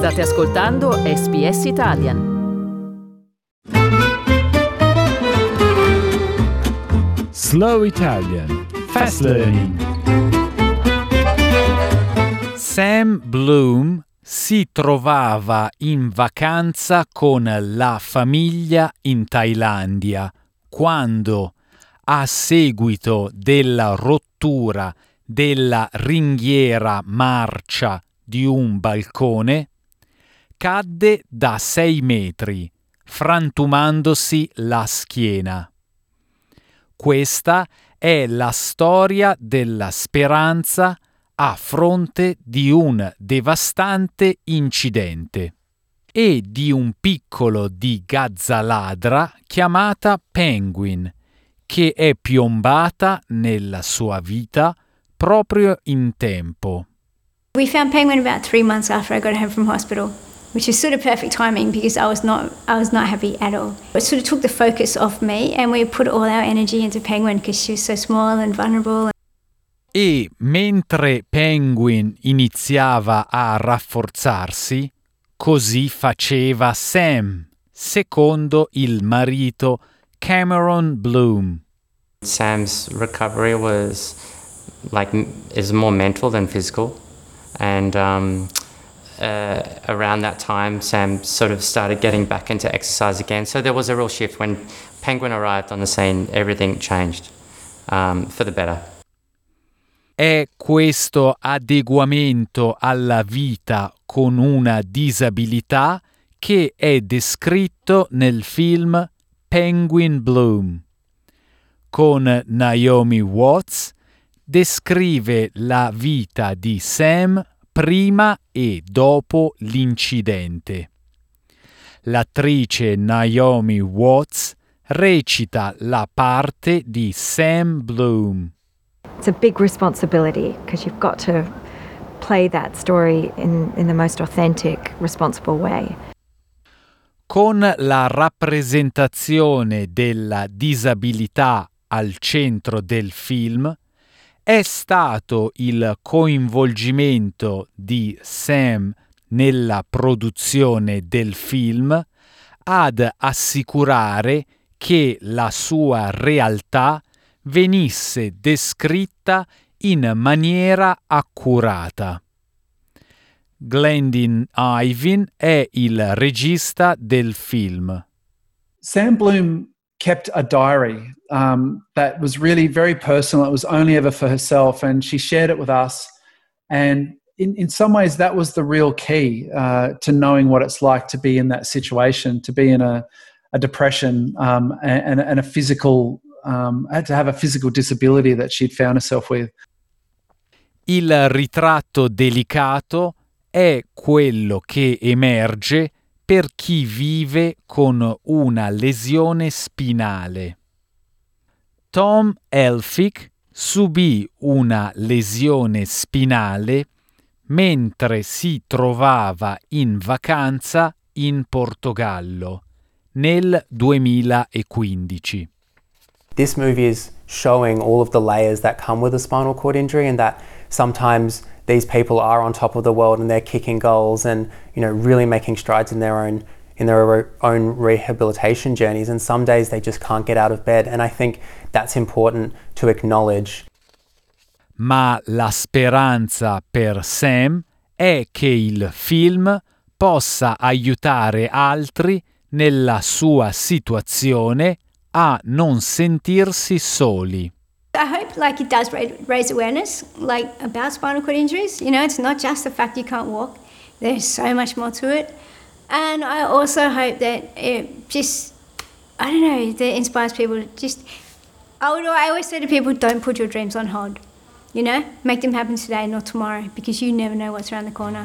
State ascoltando SBS Italian. Slow Italian Fast Learning Sam Bloom si trovava in vacanza con la famiglia in Thailandia quando, a seguito della rottura della ringhiera marcia di un balcone, cadde da sei metri, frantumandosi la schiena. Questa è la storia della speranza a fronte di un devastante incidente e di un piccolo di gazzaladra chiamata Penguin, che è piombata nella sua vita proprio in tempo. We found Penguin about three months after I got home from hospital, which is sort of perfect timing because I was not I was not happy at all. It sort of took the focus off me, and we put all our energy into Penguin because she was so small and vulnerable. E mentre Penguin iniziava a rafforzarsi, così faceva Sam, secondo il marito Cameron Bloom. Sam's recovery was like is more mental than physical, and um, uh, around that time, Sam sort of started getting back into exercise again. So there was a real shift when Penguin arrived on the scene. Everything changed um, for the better. È questo adeguamento alla vita con una disabilità che è descritto nel film Penguin Bloom. Con Naomi Watts descrive la vita di Sam prima e dopo l'incidente. L'attrice Naomi Watts recita la parte di Sam Bloom. It's a big responsibility because you've got to play that story in, in the most authentic, responsible way. Con la rappresentazione della disabilità al centro del film, è stato il coinvolgimento di Sam nella produzione del film ad assicurare che la sua realtà venisse descritta in maniera accurata. Glendin Ivin è il regista del film. Sam Bloom kept a diary um, that was really very personal. It was only ever for herself, and she shared it with us. And in, in some ways, that was the real key uh, to knowing what it's like to be in that situation, to be in a, a depression um, and, and, a physical, um, to have a physical disability that she'd found herself with. Il ritratto delicato è quello che emerge per chi vive con una lesione spinale. Tom Elphick subì una lesione spinale mentre si trovava in vacanza in Portogallo nel 2015. This movie is showing all of the layers that come with a spinal cord injury and that sometimes these people are on top of the world and they're kicking goals and you know really making strides in their own in their own rehabilitation journeys and some days they just can't get out of bed and I think that's important to acknowledge. Ma la speranza per Sam è che il film possa aiutare altri nella sua situazione a non sentirsi soli. I hope like it does raise awareness like about spinal cord injuries. You know, it's not just the fact you can't walk. There's so much more to it. And I also hope that it just I don't know, that inspires people just I would I always say to people don't put your dreams on hold. You know, make them happen today, not tomorrow, because you never know what's around the corner.